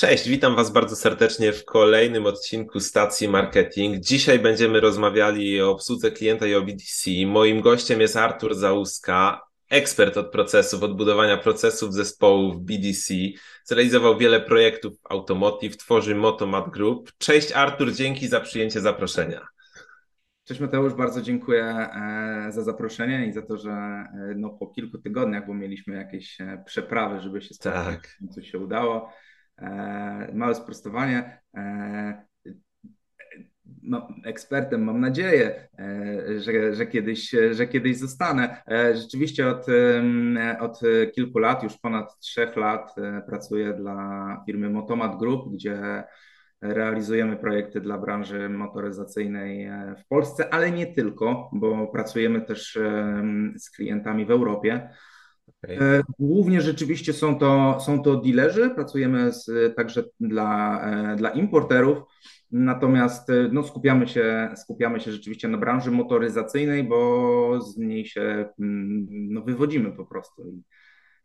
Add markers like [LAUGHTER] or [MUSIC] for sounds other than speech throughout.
Cześć, witam Was bardzo serdecznie w kolejnym odcinku stacji marketing. Dzisiaj będziemy rozmawiali o obsłudze klienta i o BDC. Moim gościem jest Artur Załuska, ekspert od procesów, od budowania procesów zespołów BDC. Zrealizował wiele projektów Automotive, tworzy Motomat Group. Cześć Artur, dzięki za przyjęcie zaproszenia. Cześć Mateusz, bardzo dziękuję e, za zaproszenie i za to, że e, no, po kilku tygodniach, bo mieliśmy jakieś e, przeprawy, żeby się spotkać, tak. coś się udało. Małe sprostowanie. No, ekspertem mam nadzieję, że, że, kiedyś, że kiedyś zostanę. Rzeczywiście od, od kilku lat, już ponad trzech lat pracuję dla firmy Motomat Group, gdzie realizujemy projekty dla branży motoryzacyjnej e, w Polsce, ale nie tylko, bo pracujemy też z klientami w Europie. E, głównie rzeczywiście są to, są to dealerzy, pracujemy z, także dla, e, dla importerów, natomiast no, skupiamy, się, skupiamy się rzeczywiście na branży motoryzacyjnej, bo z niej się mm, no, wywodzimy po prostu.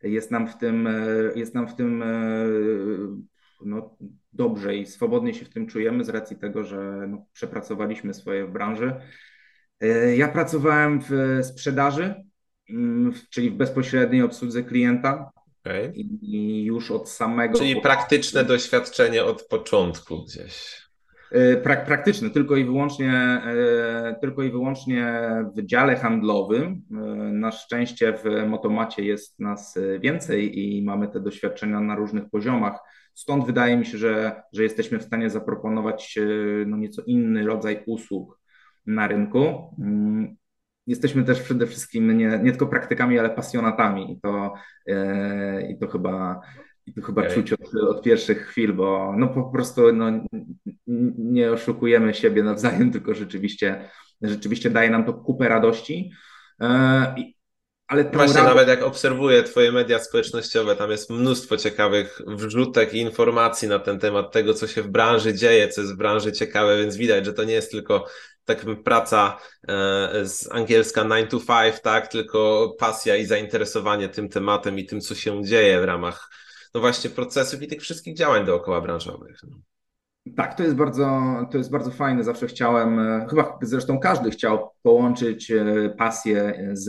Jest nam w tym, jest nam w tym no, dobrze i swobodnie się w tym czujemy z racji tego, że no, przepracowaliśmy swoje w branży. E, ja pracowałem w sprzedaży, czyli w bezpośredniej obsłudze klienta. Okay. I już od samego. Czyli praktyczne doświadczenie od początku gdzieś. E, prak praktyczne, tylko i wyłącznie, e, tylko i wyłącznie w dziale handlowym. Na szczęście w Motomacie jest nas więcej i mamy te doświadczenia na różnych poziomach Stąd wydaje mi się, że, że jesteśmy w stanie zaproponować e, no, nieco inny rodzaj usług na rynku. Jesteśmy też przede wszystkim nie, nie tylko praktykami, ale pasjonatami i to, e, i to chyba, i to chyba okay. czuć od, od, pierwszych chwil, bo no po prostu no, nie oszukujemy siebie nawzajem, [LAUGHS] tylko rzeczywiście, rzeczywiście daje nam to kupę radości. E, ale Właśnie nawet jak obserwuję Twoje media społecznościowe, tam jest mnóstwo ciekawych wrzutek i informacji na ten temat tego, co się w branży dzieje, co jest w branży ciekawe, więc widać, że to nie jest tylko tak praca e, z angielska 9 to 5, tak, tylko pasja i zainteresowanie tym tematem i tym, co się dzieje w ramach no właśnie procesów i tych wszystkich działań dookoła branżowych. Tak, to jest bardzo, to jest bardzo fajne. Zawsze chciałem, e, chyba zresztą każdy chciał połączyć e, pasję z,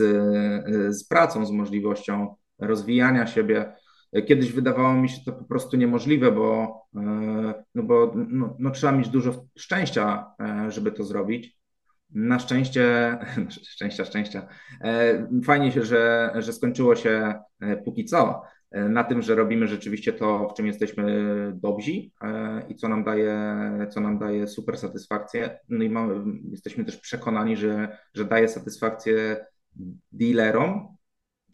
z pracą, z możliwością rozwijania siebie. Kiedyś wydawało mi się to po prostu niemożliwe, bo, no bo no, no trzeba mieć dużo szczęścia, żeby to zrobić. Na szczęście, [LAUGHS] szczęścia, szczęścia. Fajnie się, że, że skończyło się póki co. E, na tym, że robimy rzeczywiście to, w czym jesteśmy dobrzy e, i co nam daje, co nam daje super satysfakcję. No i mamy, jesteśmy też przekonani, że, że daje satysfakcję dealerom,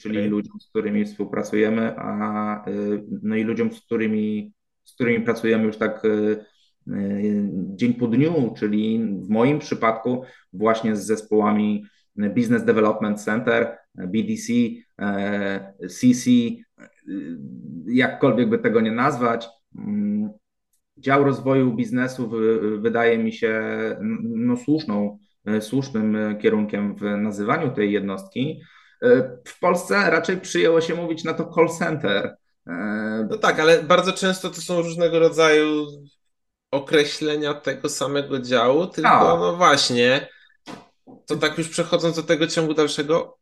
czyli okay. ludziom, z którymi współpracujemy, a y, no i ludziom, z którymi, z którymi pracujemy już tak y, y, dzień po dniu, czyli w moim przypadku właśnie z zespołami Business Development Center, BDC, CC, jakkolwiek by tego nie nazwać. Dział rozwoju biznesu wydaje mi się no, słuszną, słusznym kierunkiem w nazywaniu tej jednostki. W Polsce raczej przyjęło się mówić na to call center. No tak, ale bardzo często to są różnego rodzaju określenia tego samego działu, tylko A. no właśnie, to tak już przechodząc do tego ciągu dalszego,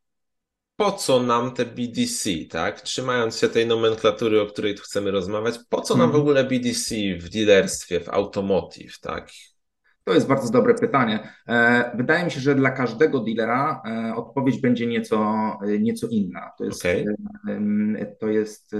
po co nam te BDC, tak? Trzymając się tej nomenklatury, o której tu chcemy rozmawiać, po co nam w mhm. ogóle BDC w dealerstwie, w automotive, tak? To jest bardzo dobre pytanie. E, wydaje mi się, że dla każdego dealera e, odpowiedź będzie nieco, nieco inna. To jest, okay. to jest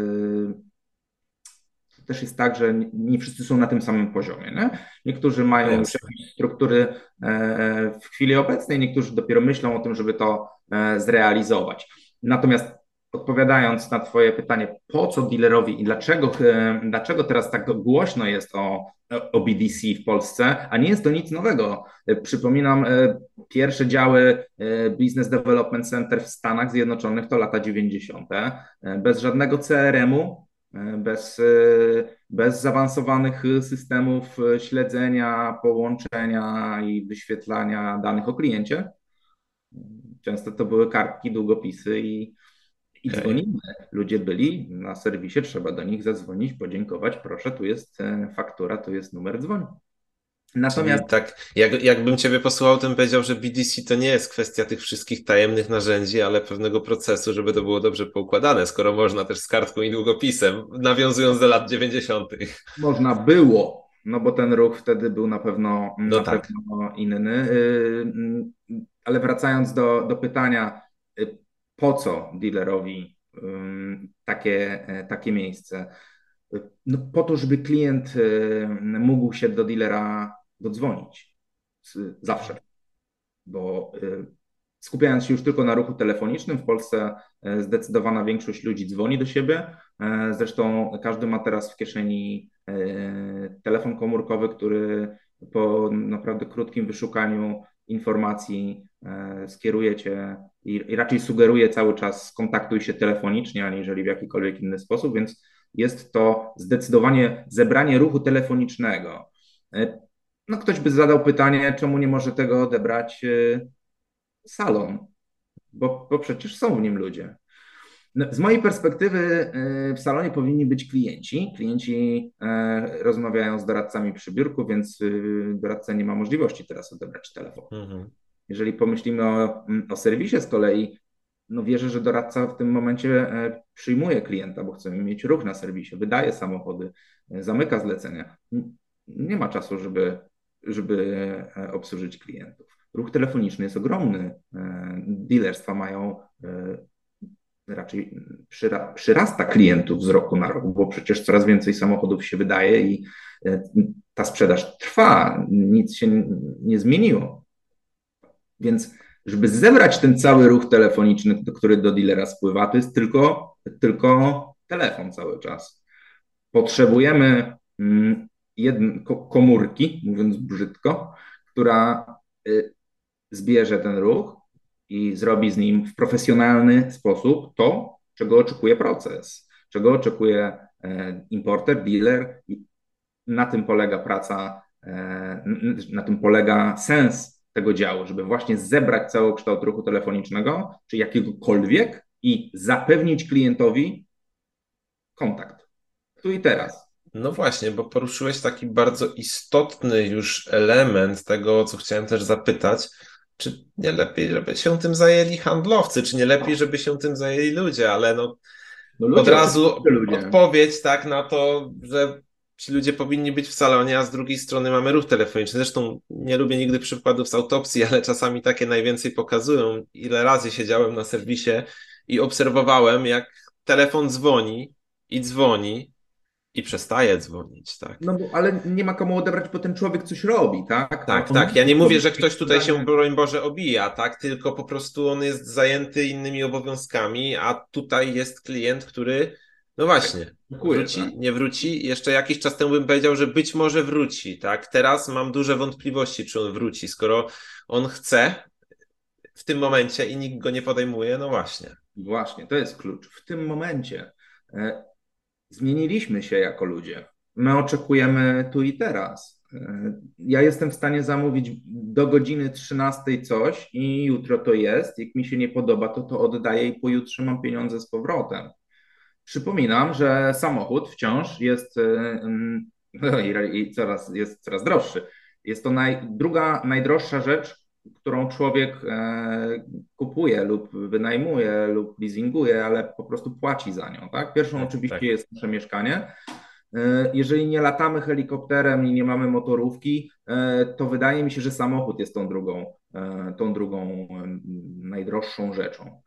to też jest tak, że nie wszyscy są na tym samym poziomie. Nie? Niektórzy mają już jakieś struktury e, w chwili obecnej, niektórzy dopiero myślą o tym, żeby to e, zrealizować. Natomiast odpowiadając na Twoje pytanie, po co dealerowi i dlaczego, e, dlaczego teraz tak głośno jest o, o BDC w Polsce, a nie jest to nic nowego. Przypominam, pierwsze działy Business Development Center w Stanach Zjednoczonych to lata 90. Bez żadnego CRM-u, bez, bez zaawansowanych systemów śledzenia, połączenia i wyświetlania danych o kliencie. Często to były kartki, długopisy i, I dzwonimy. Ludzie byli na serwisie, trzeba do nich zadzwonić, podziękować. Proszę, tu jest e, faktura, tu jest numer dzwoń. Natomiast Czyli tak, jak, jakbym Ciebie posłuchał, to bym powiedział, że BDC to nie jest kwestia tych wszystkich tajemnych narzędzi, ale pewnego procesu, żeby to było dobrze poukładane, skoro można też z kartką i długopisem, nawiązując do lat 90. Można było, no bo ten ruch wtedy był na pewno, no na tak. pewno inny. Y, ale wracając do, do pytania, y, po co dealerowi takie, e, takie miejsce? No po to, żeby klient y, mógł się do dealera dodzwonić. Zawsze. Bo y, skupiając się już tylko na ruchu telefonicznym, w Polsce y, zdecydowana większość ludzi dzwoni do siebie. Zresztą każdy ma teraz w kieszeni telefon komórkowy, który po naprawdę krótkim wyszukaniu informacji skierujecie i raczej sugeruje cały czas skontaktuj się telefonicznie, aniżeli w jakikolwiek inny sposób, więc jest to zdecydowanie zebranie ruchu telefonicznego. No ktoś by zadał pytanie, czemu nie może tego odebrać y, salon, bo, bo przecież są w nim ludzie. No, z mojej perspektywy w salonie powinni być klienci. Klienci rozmawiają z doradcami przy biurku, więc doradca nie ma możliwości teraz odebrać telefonu. Mhm. Jeżeli pomyślimy o, o serwisie z kolei, no wierzę, że doradca w tym momencie przyjmuje klienta, bo chcemy mieć ruch na serwisie, wydaje samochody, zamyka zlecenia. Nie ma czasu, żeby żeby e, obsłużyć klientów. Ruch telefoniczny jest ogromny. E, dealerstwa mają e, raczej przyra przyrasta klientów z roku na rok, bo przecież coraz więcej samochodów się wydaje i ta sprzedaż trwa, nic się nie zmieniło. Więc, żeby zebrać ten cały ruch telefoniczny, który do dealera spływa, to jest tylko, tylko telefon cały czas. Potrzebujemy mm, jedn, komórki, mówiąc brzydko, która y, zbierze ten ruch i zrobi z nim w profesjonalny sposób to, czego oczekuje proces, czego oczekuje e, importer, dealer. Na tym polega praca, e, na tym polega sens tego działu, żeby właśnie zebrać całokształt ruchu telefonicznego, czy jakiegokolwiek i zapewnić klientowi kontakt. Tu i teraz. No właśnie, bo poruszyłeś taki bardzo istotny już element tego, o co chciałem też zapytać. Czy nie lepiej, żeby się tym zajęli handlowcy, czy nie lepiej, żeby się tym zajęli ludzie, ale no, no ludzie, od razu odpowiedź tak na to, że ci ludzie powinni być w salonie, a z drugiej strony mamy ruch telefoniczny. Zresztą nie lubię nigdy przykładów z autopsji, ale czasami takie najwięcej pokazują. Ile razy siedziałem na serwisie i obserwowałem, jak telefon dzwoni i dzwoni, i przestaje dzwonić, tak. No bo, ale nie ma komu odebrać, bo ten człowiek coś robi, tak? Tak, on tak. Ja nie mówię, że ktoś tutaj się, broń Boże, obija, tak? Tylko po prostu on jest zajęty innymi obowiązkami, a tutaj jest klient, który, no właśnie, Dziękuję, wróci, tak? nie wróci. Jeszcze jakiś czas temu bym powiedział, że być może wróci, tak? Teraz mam duże wątpliwości, czy on wróci, skoro on chce w tym momencie i nikt go nie podejmuje, no właśnie. Właśnie, to jest klucz. W tym momencie e, zmieniliśmy się jako ludzie. My oczekujemy tu i teraz. Ja jestem w stanie zamówić do godziny 13 coś i jutro to jest. Jak mi się nie podoba, to to oddaję i pojutrze mam pieniądze z powrotem. Przypominam, że samochód wciąż jest [LAUGHS] no i coraz, jest coraz droższy. Jest to naj, druga najdroższa rzecz, którą człowiek e, kupuje lub wynajmuje lub leasinguje, ale po prostu płaci za nią. Tak? Pierwszą tak, oczywiście tak. jest nasze mieszkanie. E, jeżeli nie latamy helikopterem i nie mamy motorówki, e, to wydaje mi się, że samochód jest tą drugą, tą drugą najdroższą rzeczą.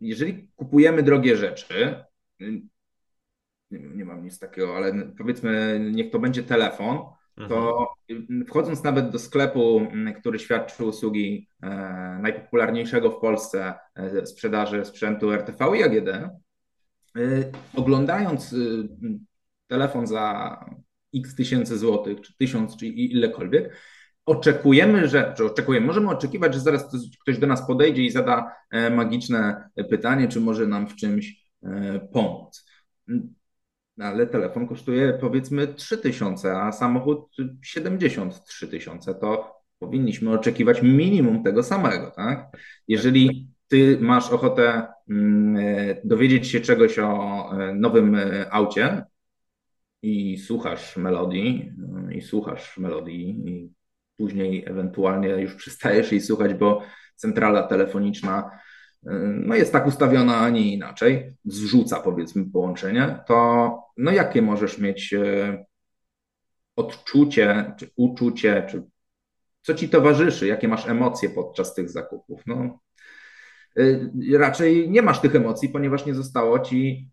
Jeżeli kupujemy drogie rzeczy, nie, nie mam nic takiego, ale powiedzmy, niech to będzie telefon, to mhm. wchodząc nawet do sklepu, który świadczy usługi e, najpopularniejszego w Polsce e, sprzedaży sprzętu RTV i AGD, e, oglądając telefon za x tysięcy złotych, czy tysiąc, czy ilekolwiek, oczekujemy, że, czy oczekujemy, możemy oczekiwać, że zaraz ktoś do nas podejdzie i zada magiczne pytanie, czy może nam w czymś pomóc ale telefon kosztuje powiedzmy 3000, a samochód 73 tysiące, to powinniśmy oczekiwać minimum tego samego, tak? Jeżeli ty masz ochotę mm, dowiedzieć się czegoś o nowym aucie i słuchasz melodii, i słuchasz melodii, i później ewentualnie już przestajesz jej słuchać, bo centrala telefoniczna no jest tak ustawiona, a nie inaczej, zrzuca powiedzmy połączenie, to no jakie możesz mieć odczucie, czy uczucie, czy co ci towarzyszy, jakie masz emocje podczas tych zakupów. No, y, raczej nie masz tych emocji, ponieważ nie zostało ci,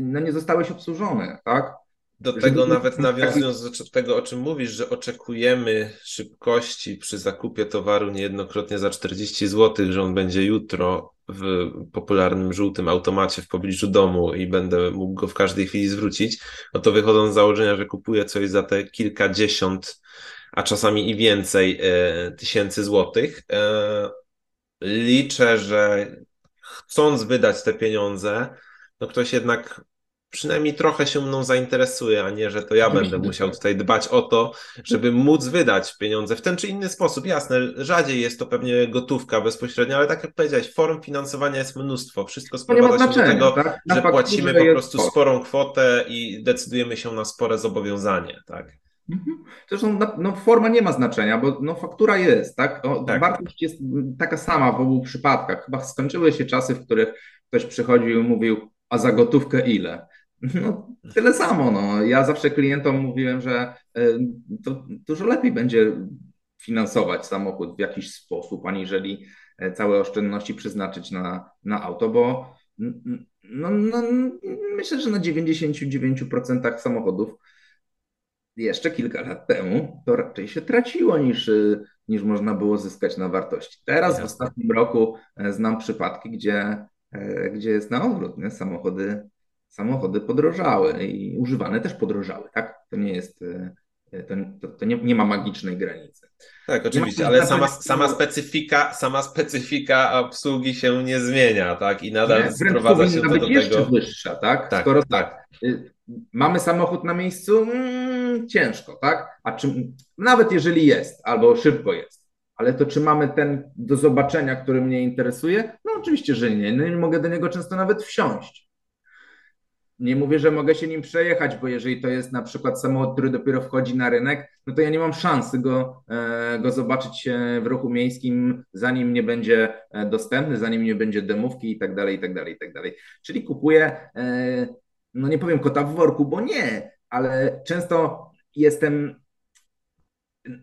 no nie zostałeś obsłużony, tak? Do tego nawet nawiązując do tego, o czym mówisz, że oczekujemy szybkości przy zakupie towaru niejednokrotnie za 40 zł, że on będzie jutro w popularnym żółtym automacie w pobliżu domu i będę mógł go w każdej chwili zwrócić, no to wychodząc z założenia, że kupuję coś za te kilkadziesiąt, a czasami i więcej e, tysięcy złotych, e, liczę, że chcąc wydać te pieniądze, no ktoś jednak przynajmniej trochę się mną zainteresuje, a nie, że to ja będę musiał tutaj dbać o to, żeby móc wydać pieniądze w ten czy inny sposób. Jasne, rzadziej jest to pewnie gotówka bezpośrednia, ale tak jak powiedziałeś, form finansowania jest mnóstwo. Wszystko sprowadza się do tego, tak? że płacimy po prostu sporą kwotę i decydujemy się na spore zobowiązanie. Tak? Mhm. Zresztą no, no, forma nie ma znaczenia, bo no, faktura jest, tak? O, tak? Wartość jest taka sama w obu przypadkach. Chyba skończyły się czasy, w których ktoś przychodził i mówił, a za gotówkę ile? No, tyle samo. No. Ja zawsze klientom mówiłem, że e, to dużo lepiej będzie finansować samochód w jakiś sposób, aniżeli e, całe oszczędności przeznaczyć na, na auto, bo no, no, myślę, że na 99% samochodów jeszcze kilka lat temu to raczej się traciło niż, niż można było zyskać na wartości. Teraz w ostatnim roku e, znam przypadki, gdzie, gdzie jest na odwrót. Nie? Samochody samochody podrożały i używane też podrożały, tak? To nie jest, e, to, to, to nie, nie, ma magicznej granicy. Tak, oczywiście, ale sama, sama, specyfika, sama specyfika obsługi się nie zmienia, tak? I nadal nie, sprowadza się to do jeszcze tego. wyższa, tak? tak Skoro tak, tak y, mamy samochód na miejscu, mm, ciężko, tak? A czy nawet jeżeli jest, albo szybko jest, ale to czy mamy ten do zobaczenia, który mnie interesuje? No oczywiście, że nie. No, nie mogę do niego często nawet wsiąść. Nie mówię, że mogę się nim przejechać, bo jeżeli to jest na przykład samochód, który dopiero wchodzi na rynek, no to ja nie mam szansy go, e, go zobaczyć w ruchu miejskim, zanim nie będzie e, dostępny, zanim nie będzie demówki i tak dalej, i tak dalej, i tak dalej. Czyli kupuję, e, no nie powiem kota w worku, bo nie, ale często jestem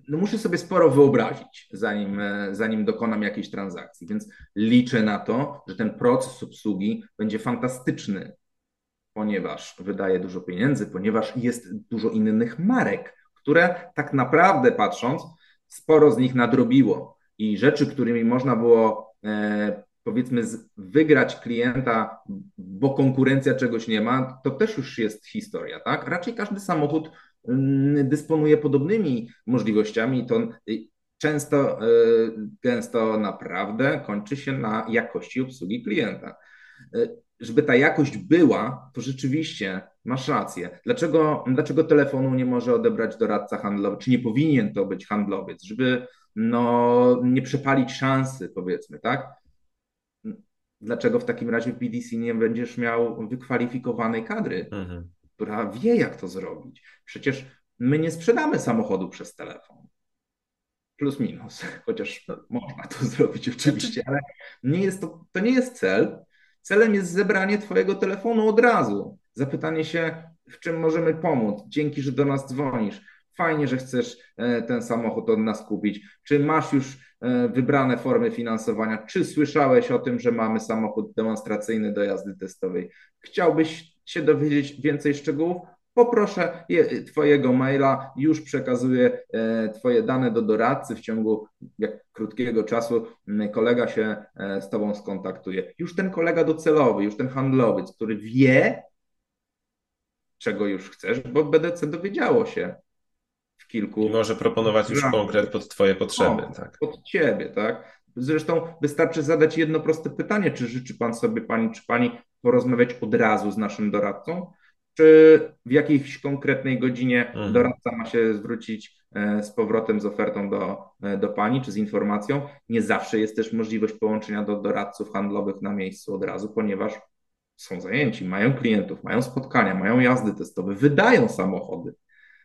no muszę sobie sporo wyobrazić, zanim, zanim dokonam jakiejś transakcji, więc liczę na to, że ten proces obsługi będzie fantastyczny, ponieważ wydaje dużo pieniędzy, ponieważ jest dużo innych marek, które tak naprawdę patrząc, sporo z nich nadrobiło i rzeczy, którymi można było e, powiedzmy wygrać klienta, bo konkurencja czegoś nie ma, to też już jest historia, tak? Raczej każdy samochód mm, dysponuje podobnymi możliwościami, to często, e, gęsto naprawdę kończy się na jakości obsługi klienta. Żeby ta jakość była, to rzeczywiście masz rację. Dlaczego, dlaczego telefonu nie może odebrać doradca handlowy? Czy nie powinien to być handlowiec, żeby no, nie przepalić szansy, powiedzmy, tak? Dlaczego w takim razie w BDC nie będziesz miał wykwalifikowanej kadry, mhm. która wie, jak to zrobić? Przecież my nie sprzedamy samochodu przez telefon. Plus minus, [LAUGHS] chociaż można to zrobić oczywiście, ale nie jest to, to nie jest cel. Celem jest zebranie Twojego telefonu od razu. Zapytanie się, w czym możemy pomóc. Dzięki, że do nas dzwonisz. Fajnie, że chcesz e, ten samochód od nas kupić. Czy masz już e, wybrane formy finansowania? Czy słyszałeś o tym, że mamy samochód demonstracyjny do jazdy testowej? Chciałbyś się dowiedzieć więcej szczegółów? Poproszę je, Twojego maila, już przekazuję e, Twoje dane do doradcy w ciągu jak krótkiego czasu kolega się e, z Tobą skontaktuje. Już ten kolega docelowy, już ten handlowiec, który wie, czego już chcesz, bo BDC dowiedziało się w kilku. I może proponować już konkret pod Twoje potrzeby. O, tak. Pod Ciebie, tak. Zresztą wystarczy zadać jedno proste pytanie, czy życzy Pan sobie, Pani czy Pani porozmawiać od razu z naszym doradcą? Czy w jakiejś konkretnej godzinie mhm. doradca ma się zwrócić z powrotem z ofertą do, do pani czy z informacją. Nie zawsze jest też możliwość połączenia do doradców handlowych na miejscu od razu, ponieważ są zajęci, mają klientów, mają spotkania, mają jazdy testowe, wydają samochody,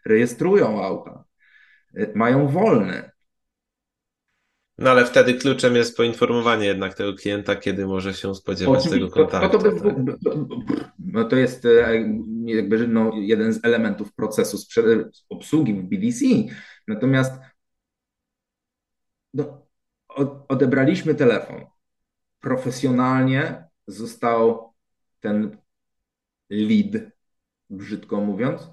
rejestrują auta, mają wolne. No ale wtedy kluczem jest poinformowanie jednak tego klienta, kiedy może się spodziewać Oczywiście, tego kontaktu. To, to, tak? no to jest e, jakby no, jeden z elementów procesu obsługi w BDC. Natomiast no, odebraliśmy telefon. Profesjonalnie został ten lead, brzydko mówiąc,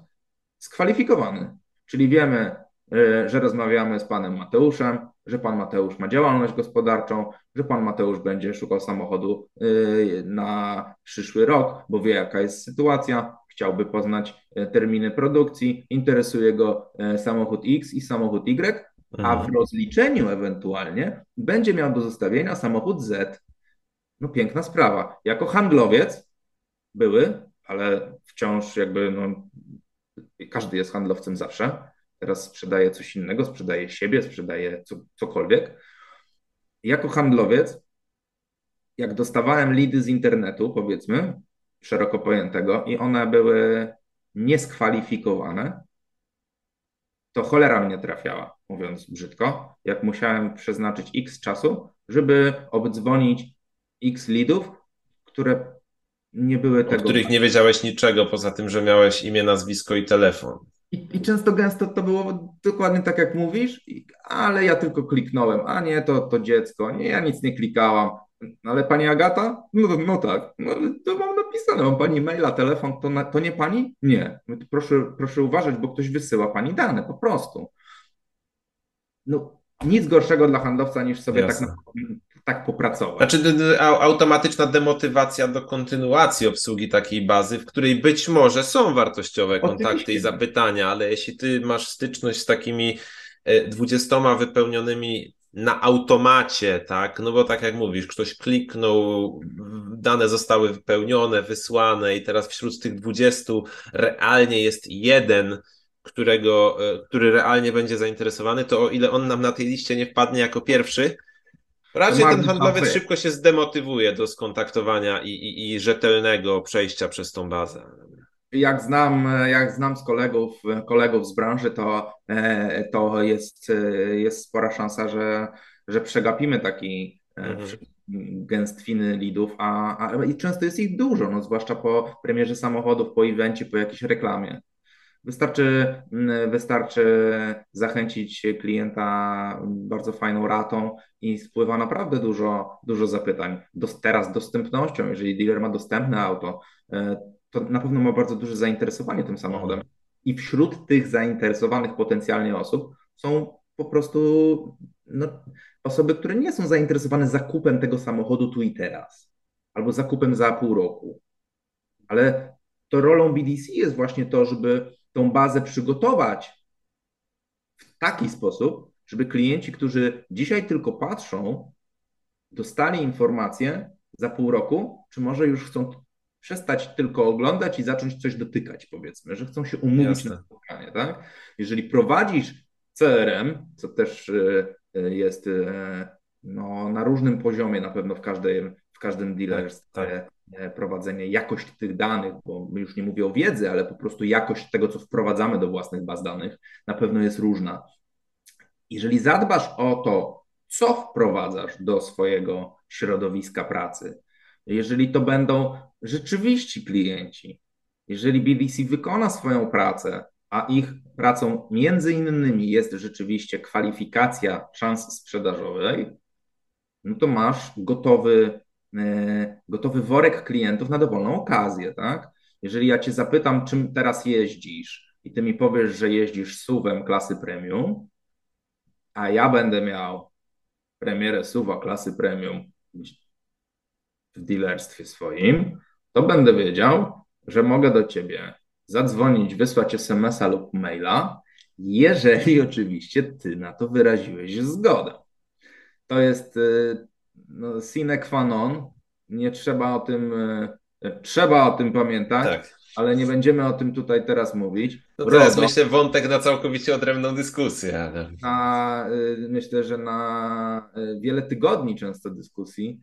skwalifikowany. Czyli wiemy, e, że rozmawiamy z panem Mateuszem, że pan Mateusz ma działalność gospodarczą, że pan Mateusz będzie szukał samochodu y, na przyszły rok, bo wie, jaka jest sytuacja, chciałby poznać y, terminy produkcji, interesuje go y, samochód X i samochód Y, a w mhm. rozliczeniu ewentualnie będzie miał do zostawienia samochód Z. No piękna sprawa. Jako handlowiec były, ale wciąż jakby no, każdy jest handlowcem zawsze teraz sprzedaje coś innego, sprzedaje siebie, sprzedaje co, cokolwiek. Jako handlowiec, jak dostawałem lidy z internetu, powiedzmy, szeroko pojętego, i one były nieskwalifikowane, to cholera mnie trafiała, mówiąc brzydko, jak musiałem przeznaczyć x czasu, żeby obdzwonić x lidów, które nie były tego. O których nie wiedziałeś niczego, poza tym, że miałeś imię, nazwisko i telefon. I, I, często gęsto to było dokładnie tak, jak mówisz, ale ja tylko kliknąłem, a nie, to, to dziecko, nie, ja nic nie klikałam. No, ale pani Agata? No, no tak, no, to mam napisane, mam pani maila, telefon, to, na, to nie pani? Nie. Proszę, proszę uważać, bo ktoś wysyła pani dane, po prostu. No, nic gorszego dla handlowca niż sobie tak Jasne. tak tak popracować. Znaczy automatyczna demotywacja do kontynuacji obsługi takiej bazy, w której być może są wartościowe kontakty Oczywiście. i zapytania, ale jeśli ty masz styczność z takimi e, dwudziestoma wypełnionymi na automacie, tak? No bo tak jak mówisz, ktoś kliknął, dane zostały wypełnione, wysłane i teraz wśród tych dwudziestu realnie jest jeden, którego, e, który realnie będzie zainteresowany, to o ile on nam na tej liście nie wpadnie jako pierwszy, Raczej ten handlowiec szybko się zdemotywuje do skontaktowania i, i, i rzetelnego przejścia przez tą bazę. Jak znam, jak znam z kolegów, kolegów z branży, to, e, to jest, jest spora szansa, że, że przegapimy taki e, mhm. gęstwiny lidów, a, a i często jest ich dużo, no, zwłaszcza po premierze samochodów, po evencie, po jakiejś reklamie. Wystarczy, mm, wystarczy zachęcić klienta bardzo fajną ratą i spływa naprawdę dużo, dużo zapytań. Do, teraz dostępnością, jeżeli dealer ma dostępne auto, e, to na pewno ma bardzo duże zainteresowanie tym samochodem. I wśród tych zainteresowanych potencjalnie osób są po prostu no, osoby, które nie są zainteresowane zakupem tego samochodu tu i teraz, albo zakupem za pół roku. Ale to rolą BDC jest właśnie to, żeby tą bazę przygotować w taki sposób, żeby klienci, którzy dzisiaj tylko patrzą, dostali informację za pół roku, czy może już chcą przestać tylko oglądać i zacząć coś dotykać, powiedzmy, że chcą się umówić Jasne. na spotkanie, tak? Jeżeli prowadzisz CRM, co też e, e, jest e, no, na różnym poziomie na pewno w, każdej, w każdym dealerstwie, tak, tak. E, prowadzenie, jakość tych danych, bo my już nie mówię o wiedzy, ale po prostu jakość tego, co wprowadzamy do własnych baz danych, na pewno jest różna. Jeżeli zadbasz o to, co wprowadzasz do swojego środowiska pracy, jeżeli to będą rzeczywiści klienci, jeżeli BDC wykona swoją pracę, a ich pracą między innymi jest rzeczywiście kwalifikacja szans sprzedażowej, no to masz gotowy gotowy worek klientów na dowolną okazję, tak? Jeżeli ja cię zapytam, czym teraz jeździsz i ty mi powiesz, że jeździsz suwem klasy premium, a ja będę miał premierę suwa klasy premium w dealerstwie swoim, to będę wiedział, że mogę do ciebie zadzwonić, wysłać SMS-a lub maila, jeżeli oczywiście ty na to wyraziłeś zgodę. To jest y, no, sine qua non, nie trzeba o tym, e, trzeba o tym pamiętać. Tak. ale nie będziemy o tym tutaj teraz mówić. No jest myślę wątek na całkowicie odrębną dyskusję. Ale... Na, y, myślę, że na y, wiele tygodni często dyskusji.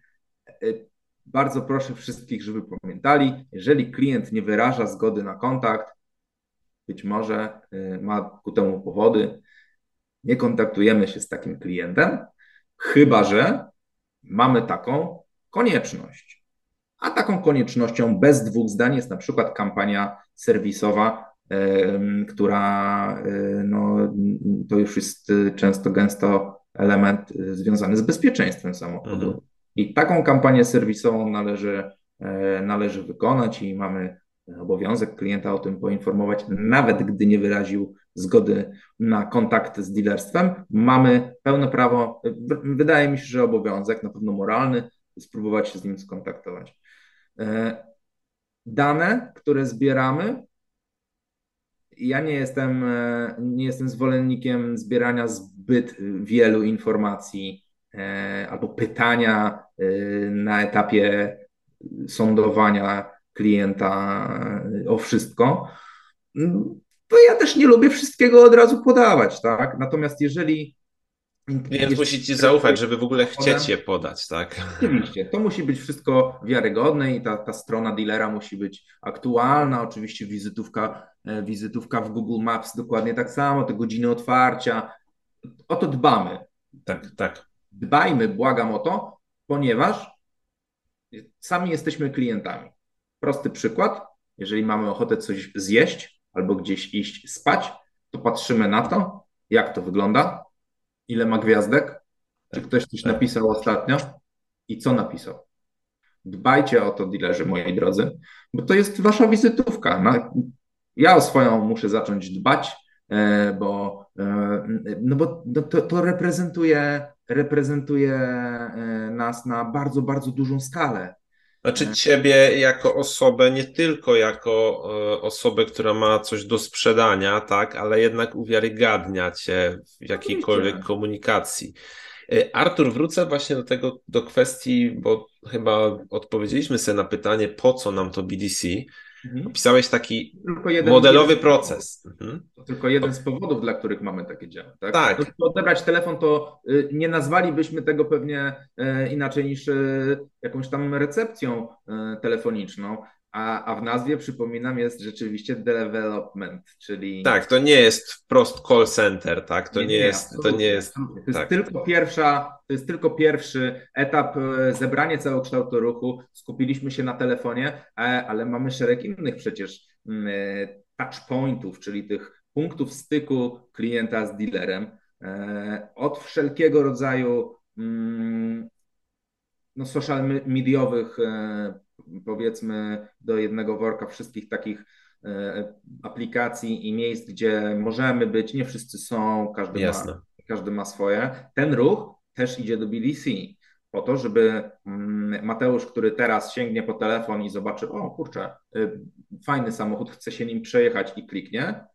Bardzo proszę wszystkich, żeby pamiętali, jeżeli klient nie wyraża zgody na kontakt, być może ma ku temu powody, nie kontaktujemy się z takim klientem, chyba że mamy taką konieczność. A taką koniecznością bez dwóch zdań jest na przykład kampania serwisowa, która no, to już jest często gęsto element związany z bezpieczeństwem samochodu. Mhm. I taką kampanię serwisową należy, e, należy wykonać i mamy obowiązek klienta o tym poinformować, nawet gdy nie wyraził zgody na kontakt z dealerstwem. Mamy pełne prawo, wydaje mi się, że obowiązek, na pewno moralny, spróbować się z nim skontaktować. E, dane, które zbieramy, ja nie jestem, e, nie jestem zwolennikiem zbierania zbyt wielu informacji e, albo pytania na etapie sądowania klienta o wszystko. To ja też nie lubię wszystkiego od razu podawać, tak? Natomiast jeżeli Klient musi ci zaufać, żeby w ogóle chcieć je podać, tak? Oczywiście, to musi być wszystko wiarygodne i ta, ta strona dealera musi być aktualna. Oczywiście wizytówka, e, wizytówka w Google Maps dokładnie tak samo, te godziny otwarcia. O to dbamy. Tak, tak. Dbajmy, błagam o to, ponieważ sami jesteśmy klientami. Prosty przykład, jeżeli mamy ochotę coś zjeść albo gdzieś iść spać, to patrzymy na to, jak to wygląda, ile ma gwiazdek, czy tak, ktoś coś tak. napisał ostatnio i co napisał. Dbajcie o to, dilerzy, moi drodzy, bo to jest wasza wizytówka. Ja o swoją muszę zacząć dbać, e, bo, e, no bo no to, to reprezentuje, reprezentuje e, nas na bardzo, bardzo dużą skalę. Znaczy ciebie jako osobę, nie tylko jako e, osobę, która ma coś do sprzedania, tak, ale jednak uwiarygadnia cię w jakiejkolwiek komunikacji. E, Artur, wrócę właśnie do tego, do kwestii, bo chyba odpowiedzieliśmy sobie na pytanie, po co nam to BDC. Mhm. Opisałeś taki modelowy proces. Mhm. To tylko jeden z powodów, dla których mamy takie działy. Tak? tak. Odebrać telefon, to y, nie nazwalibyśmy tego pewnie y, inaczej niż y, jakąś tam recepcją telefoniczną, a, a w nazwie, przypominam, jest rzeczywiście development, czyli... Tak, to nie jest wprost call center, tak? To nie, nie, nie jest... To, nie jest, to jest tak. tylko pierwsza, to jest tylko pierwszy etap, e, zebranie całokształtu ruchu. Skupiliśmy się na telefonie, e, ale mamy szereg innych przecież mm, e, touchpointów, czyli tych punktów styku klienta z dealerem. Od wszelkiego rodzaju mm, no, social mediowych powiedzmy do jednego worka wszystkich takich e, aplikacji i miejsc, gdzie możemy być, nie wszyscy są, każdy, ma, każdy ma swoje. Ten ruch też idzie do BDC po to, żeby mm, Mateusz, który teraz sięgnie po telefon i zobaczy, o kurczę, y, fajny samochód, chce się nim przejechać i kliknie,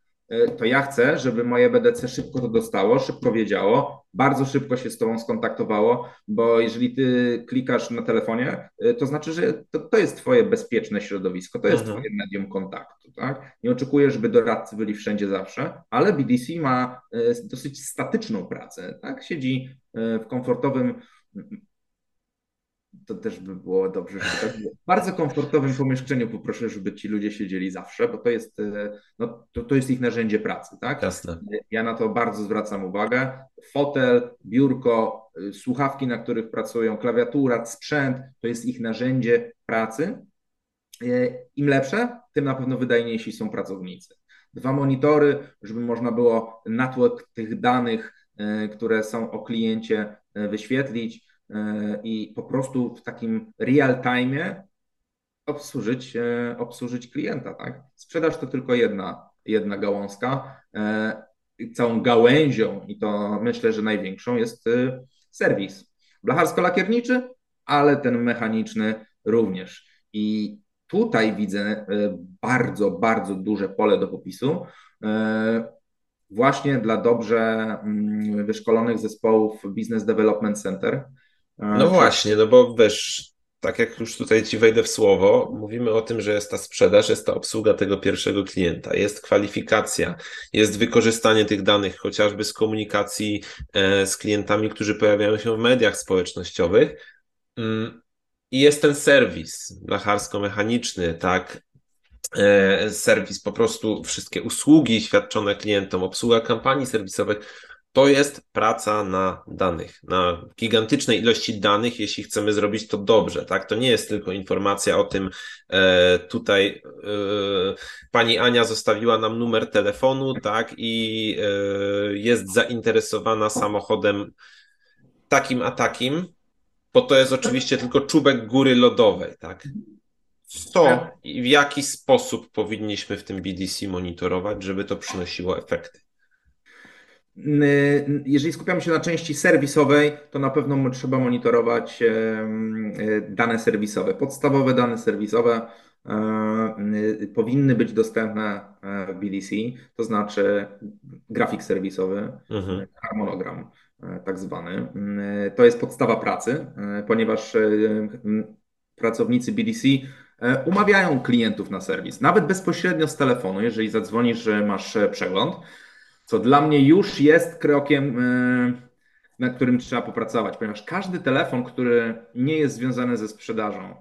to ja chcę, żeby moje BDC szybko to dostało, szybko wiedziało, bardzo szybko się z Tobą skontaktowało, bo jeżeli Ty klikasz na telefonie, e, to znaczy, że to, to jest Twoje bezpieczne środowisko, to jest mhm. Twoje medium kontaktu. Tak? Nie oczekuję, żeby doradcy byli wszędzie zawsze, ale BDC ma e, dosyć statyczną pracę. Tak? Siedzi w komfortowym to też by było dobrze, żeby tak było. W bardzo komfortowym pomieszczeniu poproszę, żeby ci ludzie siedzieli zawsze, bo to jest, e, no, to, to jest ich narzędzie pracy, tak? Jasne. Ja na to bardzo zwracam uwagę. Fotel, biurko, e, słuchawki, na których pracują, klawiatura, sprzęt, to jest ich narzędzie pracy. E, Im lepsze, tym na pewno wydajniejsi są pracownicy. Dwa monitory, żeby można było natłok tych danych, które są o kliencie wyświetlić i po prostu w takim real time obsłużyć, e, obsłużyć klienta. Tak? Sprzedaż to tylko jedna, jedna gałązka. E, całą gałęzią, i to myślę, że największą, jest serwis. Blacharsko-lakierniczy, ale ten mechaniczny również. I tutaj widzę bardzo, bardzo duże pole do popisu właśnie dla dobrze mm, wyszkolonych zespołów Business Development Center, no właśnie, no bo wiesz, tak jak już tutaj ci wejdę w słowo, mówimy o tym, że jest ta sprzedaż, jest ta obsługa tego pierwszego klienta, jest kwalifikacja, jest wykorzystanie tych danych chociażby z komunikacji e, z klientami, którzy pojawiają się w mediach społecznościowych. Mm, I jest ten serwis lacharsko-mechaniczny, tak, e, serwis, po prostu wszystkie usługi świadczone klientom, obsługa kampanii serwisowych, to jest praca na danych, na gigantycznej ilości danych, jeśli chcemy zrobić to dobrze, tak? To nie jest tylko informacja o tym, e, tutaj e, pani Ania zostawiła nam numer telefonu, tak? I e, jest zainteresowana samochodem takim a takim, bo to jest oczywiście tylko czubek góry lodowej, tak? Co i w jaki sposób powinniśmy w tym BDC monitorować, żeby to przynosiło efekty? Jeżeli skupiamy się na części serwisowej, to na pewno trzeba monitorować dane serwisowe. Podstawowe dane serwisowe e, powinny być dostępne e, w BDC, to znaczy grafik serwisowy, mhm. harmonogram e, tak zwany. To jest podstawa pracy, ponieważ pracownicy BDC umawiają klientów na serwis, nawet bezpośrednio z telefonu, jeżeli zadzwonisz, że masz przegląd co dla mnie już jest krokiem, e, na którym trzeba popracować, ponieważ każdy telefon, który nie jest związany ze sprzedażą,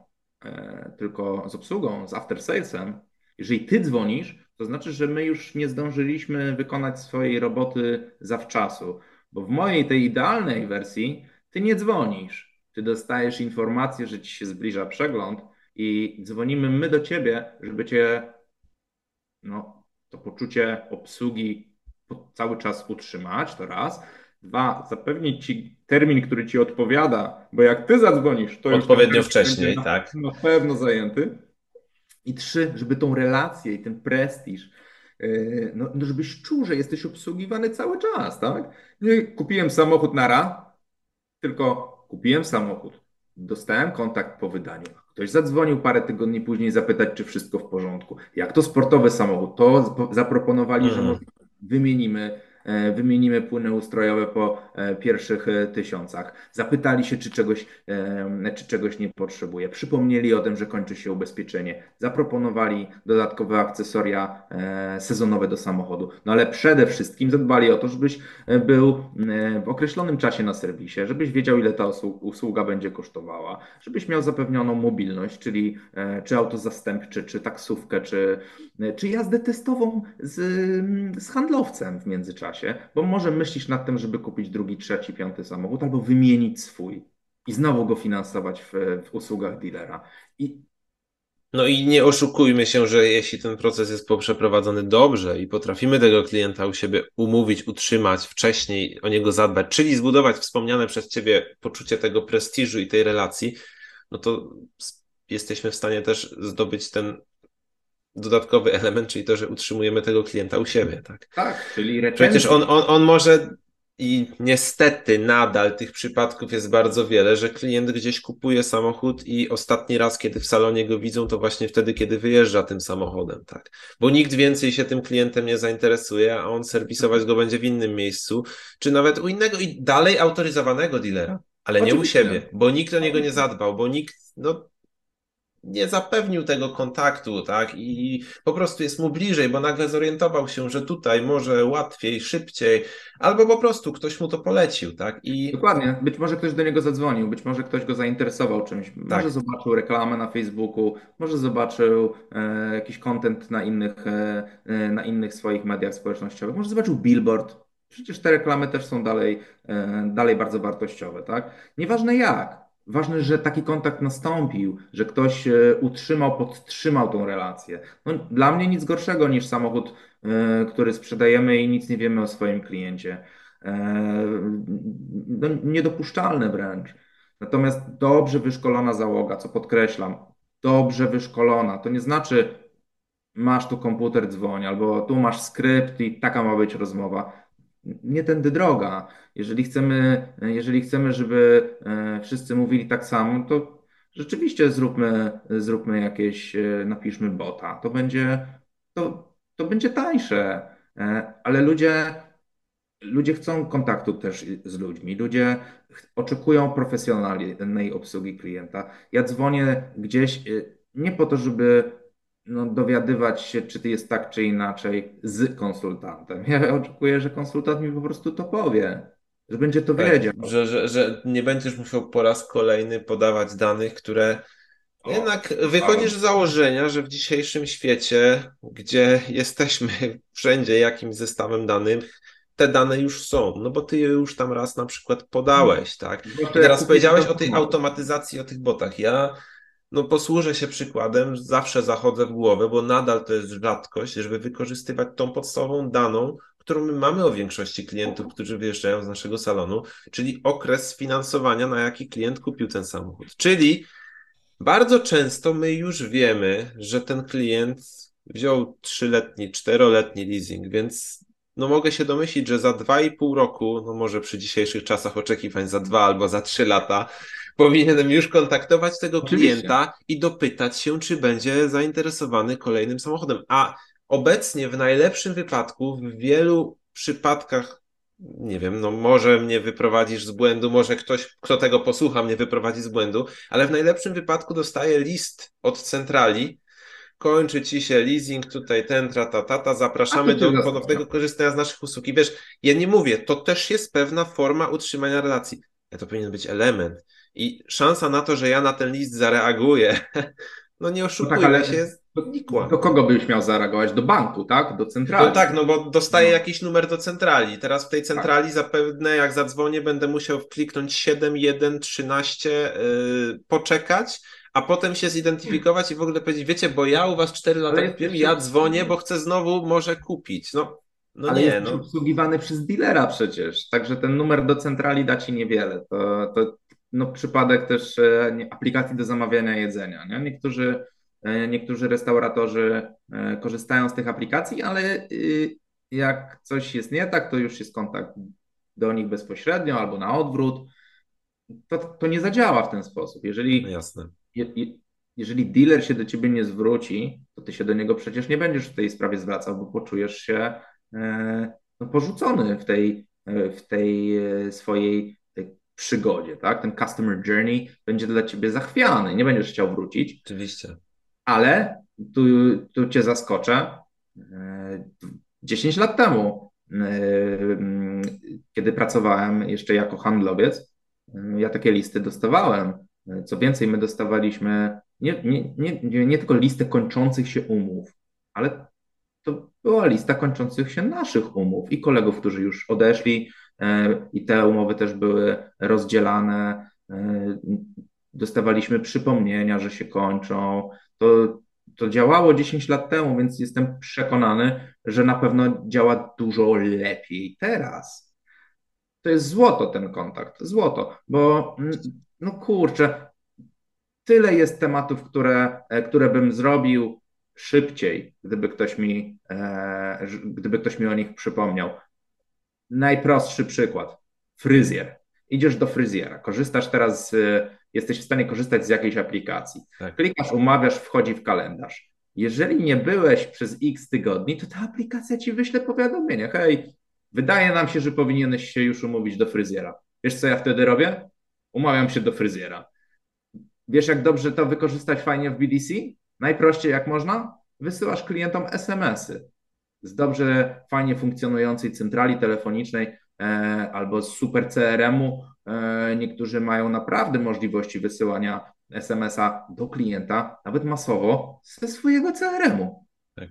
e, tylko z obsługą, z after salesem, jeżeli ty dzwonisz, to znaczy, że my już nie zdążyliśmy wykonać swojej roboty zawczasu, bo w mojej tej idealnej wersji ty nie dzwonisz. Ty dostajesz informację, że ci się zbliża przegląd i dzwonimy my do ciebie, żeby cię no, to poczucie obsługi cały czas utrzymać, to raz. Dwa, zapewnić ci termin, który ci odpowiada, bo jak ty zadzwonisz, to odpowiednio wcześniej, na, tak. Na pewno zajęty. I trzy, żeby tą relację i ten prestiż, yy, no, no, żebyś czuł, że jesteś obsługiwany cały czas, tak? Nie kupiłem samochód na ra, tylko kupiłem samochód, dostałem kontakt po wydaniu. Ktoś zadzwonił parę tygodni później zapytać, czy wszystko w porządku. Jak to sportowy samochód, to zaproponowali, że może wymienimy wymienimy płyny ustrojowe po e, pierwszych e, tysiącach. Zapytali się, czy czegoś, czy czegoś nie potrzebuje. Przypomnieli o tym, że kończy się ubezpieczenie. Zaproponowali dodatkowe akcesoria sezonowe do samochodu. No ale przede wszystkim zadbali o to, żebyś był w określonym czasie na serwisie, żebyś wiedział, ile ta usługa będzie kosztowała, żebyś miał zapewnioną mobilność, czyli czy auto zastępcze, czy taksówkę, czy, czy jazdę testową z, z handlowcem w międzyczasie czasie, bo może myślisz nad tym, żeby kupić drugi, trzeci, piąty samochód albo wymienić swój i znowu go finansować w, w usługach dealera. I no i nie oszukujmy się, że jeśli ten proces jest przeprowadzony dobrze i potrafimy tego klienta u siebie umówić, utrzymać, wcześniej o niego zadbać, czyli zbudować wspomniane przez Ciebie poczucie tego prestiżu i tej relacji, no to jesteśmy w stanie też zdobyć ten dodatkowy element, czyli to, że utrzymujemy tego klienta u siebie, tak? Tak, czyli retencji. Przecież on, on, on może i niestety nadal tych przypadków jest bardzo wiele, że klient gdzieś kupuje samochód i ostatni raz, kiedy w salonie go widzą, to właśnie wtedy, kiedy wyjeżdża tym samochodem, tak? Bo nikt więcej się tym klientem nie zainteresuje, a on serwisować go będzie w innym miejscu, czy nawet u innego i dalej autoryzowanego dealera, ale Oczywiście. nie u siebie, bo nikt o niego nie zadbał, bo nikt, no nie zapewnił tego kontaktu, tak? I po prostu jest mu bliżej, bo nagle zorientował się, że tutaj może łatwiej, szybciej, albo po prostu ktoś mu to polecił, tak? I... Dokładnie. Być może ktoś do niego zadzwonił, być może ktoś go zainteresował czymś. Może tak. zobaczył reklamę na Facebooku, może zobaczył e, jakiś content na innych, e, e, na innych swoich mediach społecznościowych, może zobaczył billboard. Przecież te reklamy też są dalej, e, dalej bardzo wartościowe, tak? Nieważne jak, Ważne, że taki kontakt nastąpił, że ktoś e, utrzymał, podtrzymał tą relację. No, dla mnie nic gorszego niż samochód, e, który sprzedajemy i nic nie wiemy o swoim kliencie. E, no, niedopuszczalne wręcz. Natomiast dobrze wyszkolona załoga, co podkreślam, dobrze wyszkolona, to nie znaczy masz tu komputer, dzwoń, albo tu masz skrypt i taka ma być rozmowa nie tędy droga. Jeżeli chcemy, jeżeli chcemy, żeby e, wszyscy mówili tak samo, to rzeczywiście zróbmy, zróbmy jakieś, e, napiszmy bota. To będzie, to, to będzie tańsze, e, ale ludzie ludzie chcą kontaktu też z ludźmi, ludzie oczekują profesjonalnej obsługi klienta. Ja dzwonię gdzieś nie po to, żeby no, dowiadywać się, czy jest tak, czy inaczej z konsultantem. Ja oczekuję, że konsultant mi po prostu to powie, że będzie to tak, wiedział. Że, że, że nie będziesz musiał po raz kolejny podawać danych, które o, jednak wychodzisz z założenia, że w dzisiejszym świecie, gdzie jesteśmy [LAUGHS] wszędzie jakimś zestawem danych, te dane już są, no bo ty je już tam raz na przykład podałeś, tak? I teraz powiedziałeś o tej automatyzacji, o tych botach. Ja no posłużę się przykładem, zawsze zachodzę w głowę, bo nadal to jest rzadkość, żeby wykorzystywać tą podstawową daną, którą my mamy o większości klientów, którzy wyjeżdżają z naszego salonu, czyli okres finansowania, na jaki klient kupił ten samochód. Czyli bardzo często my już wiemy, że ten klient wziął trzyletni, czteroletni leasing, więc no mogę się domyślić, że za dwa i pół roku, no może przy dzisiejszych czasach oczekiwań za dwa albo za trzy lata, powinienem już kontaktować tego Oczywiście. klienta i dopytać się, czy będzie zainteresowany kolejnym samochodem. A obecnie w najlepszym wypadku, w wielu przypadkach, nie wiem, no może mnie wyprowadzisz z błędu, może ktoś, kto tego posłucha, mnie wyprowadzi z błędu, ale w najlepszym wypadku dostaję list od centrali, kończy ci się leasing, tutaj ten, trata, tata, zapraszamy do ponownego korzystania z naszych usług. I wiesz, ja nie mówię, to też jest pewna forma utrzymania relacji. Ja to powinien być element. I szansa na to, że ja na ten list zareaguję, [LAUGHS] no nie oszukujmy no tak, ale... się, nikła. Do kogo byś miał zareagować? Do banku, tak? Do centrali. No tak, no bo dostaję no. jakiś numer do centrali. Teraz w tej centrali tak. zapewne jak zadzwonię będę musiał wkliknąć 7113, yy, poczekać, a potem się zidentyfikować i w ogóle powiedzieć, wiecie, bo ja u was 4 lata kupiłem, ja dzwonię, bo chcę znowu może kupić. No, no Ale nie, jest no. obsługiwany przez dealera przecież, także ten numer do centrali da ci niewiele. To, to no, przypadek też e, aplikacji do zamawiania jedzenia. Nie? Niektórzy, e, niektórzy restauratorzy e, korzystają z tych aplikacji, ale jak coś jest nie tak, to już jest kontakt do nich bezpośrednio albo na odwrót. To, to nie zadziała w ten sposób. Jeżeli, no jasne. Je, jeżeli dealer się do ciebie nie zwróci, to ty się do niego przecież nie będziesz w tej sprawie zwracał, bo poczujesz się no, porzucony w tej, w tej swojej przygodzie, tak? Ten customer journey będzie dla ciebie zachwiany, nie będziesz chciał wrócić. Oczywiście. Ale tu, tu cię zaskoczę. 10 e, lat temu, e, kiedy pracowałem jeszcze jako handlowiec, e, ja takie listy dostawałem. Co więcej, my dostawaliśmy nie, nie, nie, nie tylko listę kończących się umów, ale to była lista kończących się naszych umów i kolegów, którzy już odeszli, i te umowy też były rozdzielane. E, dostawaliśmy przypomnienia, że się kończą. To, to działało 10 lat temu, więc jestem przekonany, że na pewno działa dużo lepiej teraz. To jest złoto ten kontakt, złoto, bo mm, no kurczę, tyle jest tematów, które, e, które bym zrobił szybciej, gdyby ktoś mi, gdyby ktoś mi o nich przypomniał. Najprostszy przykład. Fryzjer. Idziesz do fryzjera, korzystasz teraz, z, jesteś w stanie korzystać z jakiejś aplikacji. Tak. Klikasz, umawiasz, wchodzi w kalendarz. Jeżeli nie byłeś przez x tygodni, to ta aplikacja ci wyśle powiadomienie. Hej, wydaje nam się, że powinieneś się już umówić do fryzjera. Wiesz, co ja wtedy robię? Umawiam się do fryzjera. Wiesz, jak dobrze to wykorzystać fajnie w BDC? Najprościej jak można? Wysyłasz klientom SMS-y z dobrze, fajnie funkcjonującej centrali telefonicznej e, albo z super CRM-u. E, niektórzy mają naprawdę możliwości wysyłania SMS-a do klienta, nawet masowo, ze swojego CRM-u. Tak.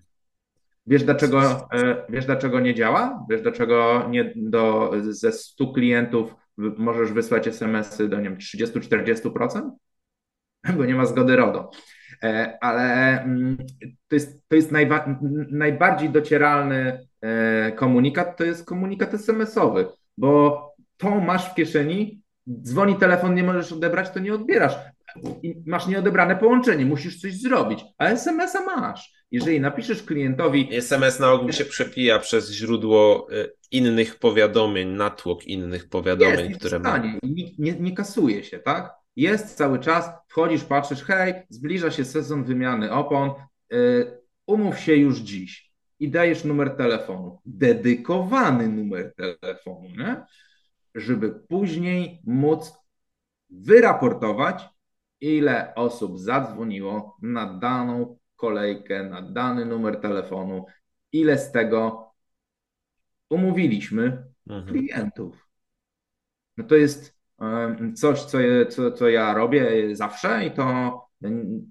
Wiesz dlaczego, e, wiesz, dlaczego nie działa? Wiesz, dlaczego nie do, ze 100 klientów możesz wysłać SMS-y do nie wiem, 30-40%? [LAUGHS] Bo nie ma zgody RODO. E, ale mm, to jest, to jest najba, najbardziej docieralny e, komunikat, to jest komunikat SMS-owy, bo to masz w kieszeni, dzwoni telefon, nie możesz odebrać, to nie odbierasz. I masz nieodebrane połączenie, musisz coś zrobić, a SMS-a masz. Jeżeli napiszesz klientowi. SMS na ogół się przepija przez źródło e, innych powiadomień, natłok innych powiadomień, jest, które ma. Nie, nie, nie kasuje się, tak? Jest cały czas, wchodzisz, patrzysz, hej, zbliża się sezon wymiany opon, yy, umów się już dziś. i dajesz numer telefonu, dedykowany numer telefonu, nie? żeby później móc wyraportować, ile osób zadzwoniło na daną kolejkę, na dany numer telefonu, ile z tego umówiliśmy mhm. klientów. No to jest coś, co, co, co ja robię zawsze i to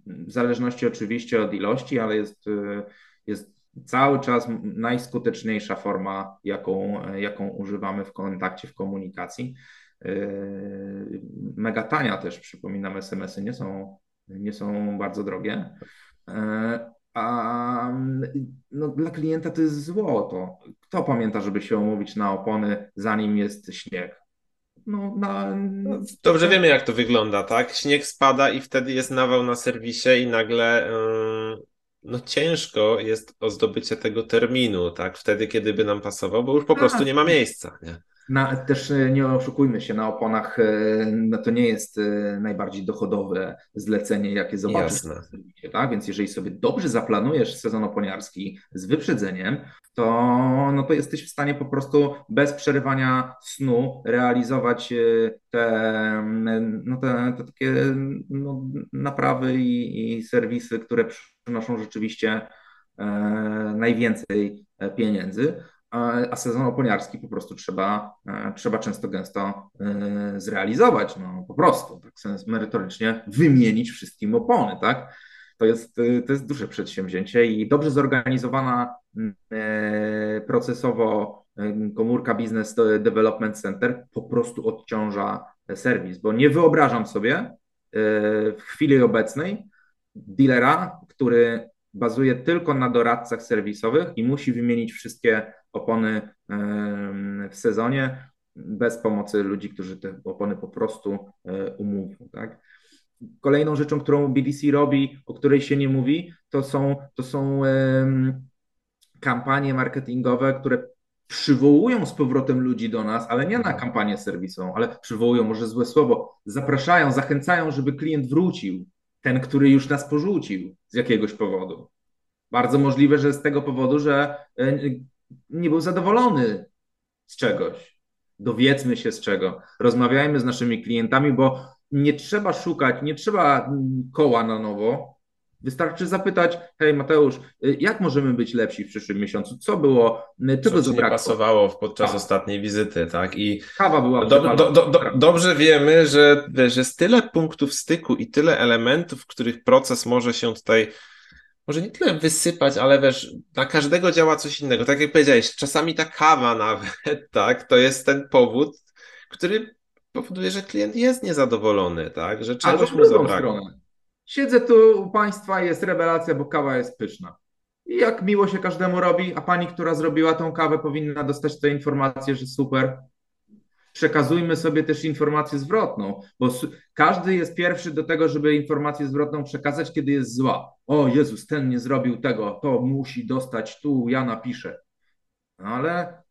w zależności oczywiście od ilości, ale jest, jest cały czas najskuteczniejsza forma, jaką, jaką używamy w kontakcie, w komunikacji. Mega tania też, przypominam, SMS-y nie są, nie są bardzo drogie. A no, dla klienta to jest złoto. Kto pamięta, żeby się umówić na opony, zanim jest śnieg? No, na... no, Dobrze wiemy, jak to wygląda, tak? Śnieg spada i wtedy jest nawał na serwisie i nagle yy, no ciężko jest o zdobycie tego terminu, tak? Wtedy, kiedy by nam pasował, bo już po prostu nie ma miejsca, nie? Na, też e, nie oszukujmy się, na oponach e, no to nie jest e, najbardziej dochodowe zlecenie, jakie zobaczysz Jasne. tak? Więc jeżeli sobie dobrze zaplanujesz sezon oponiarski z wyprzedzeniem, to, no to jesteś w stanie po prostu bez przerywania snu realizować te, no te, te takie no, naprawy i, i serwisy, które przynoszą rzeczywiście e, najwięcej pieniędzy a sezon oponiarski po prostu trzeba, e, trzeba często gęsto e, zrealizować, no po prostu, tak sens merytorycznie wymienić wszystkim opony, tak? To jest, e, to jest duże przedsięwzięcie i dobrze zorganizowana procesowo komórka Business Development Center po prostu odciąża serwis, bo nie wyobrażam sobie w chwili obecnej dealera, który bazuje tylko na doradcach serwisowych i musi wymienić wszystkie opony w sezonie bez pomocy ludzi, którzy te opony po prostu e, umówią. Tak? Kolejną rzeczą, którą BDC robi, o której się nie mówi, to są, to są kampanie marketingowe, które przywołują z powrotem ludzi do nas, ale nie na kampanię serwisową, ale przywołują, może złe słowo, zapraszają, zachęcają, żeby klient wrócił, ten, który już nas porzucił z jakiegoś powodu. Bardzo możliwe, że z tego powodu, że e, nie był zadowolony z czegoś. Dowiedzmy się z czego. Rozmawiajmy z naszymi klientami, bo nie trzeba szukać, nie trzeba koła na nowo. Wystarczy zapytać, hej Mateusz, y, jak możemy być lepsi w przyszłym miesiącu? Co było, y, czego Co ci nie pasowało podczas tak. ostatniej wizyty, tak? I kawa była do, do, do, Dobrze wiemy, że, że jest tyle punktów styku i tyle elementów, w których proces może się tutaj może nie tyle wysypać, ale wiesz, na każdego działa coś innego. Tak jak powiedziałeś, czasami ta kawa nawet, [LAUGHS] tak, to jest ten powód, który powoduje, że klient jest niezadowolony, tak, że czegoś mu zabrakło. Siedzę tu u Państwa, jest rewelacja, bo kawa jest pyszna. I jak miło się każdemu robi, a pani, która zrobiła tą kawę, powinna dostać tę informację, że super, przekazujmy sobie też informację zwrotną, bo każdy jest pierwszy do tego, żeby informację zwrotną przekazać, kiedy jest zła. O Jezus, ten nie zrobił tego, to musi dostać tu, ja napiszę. No ale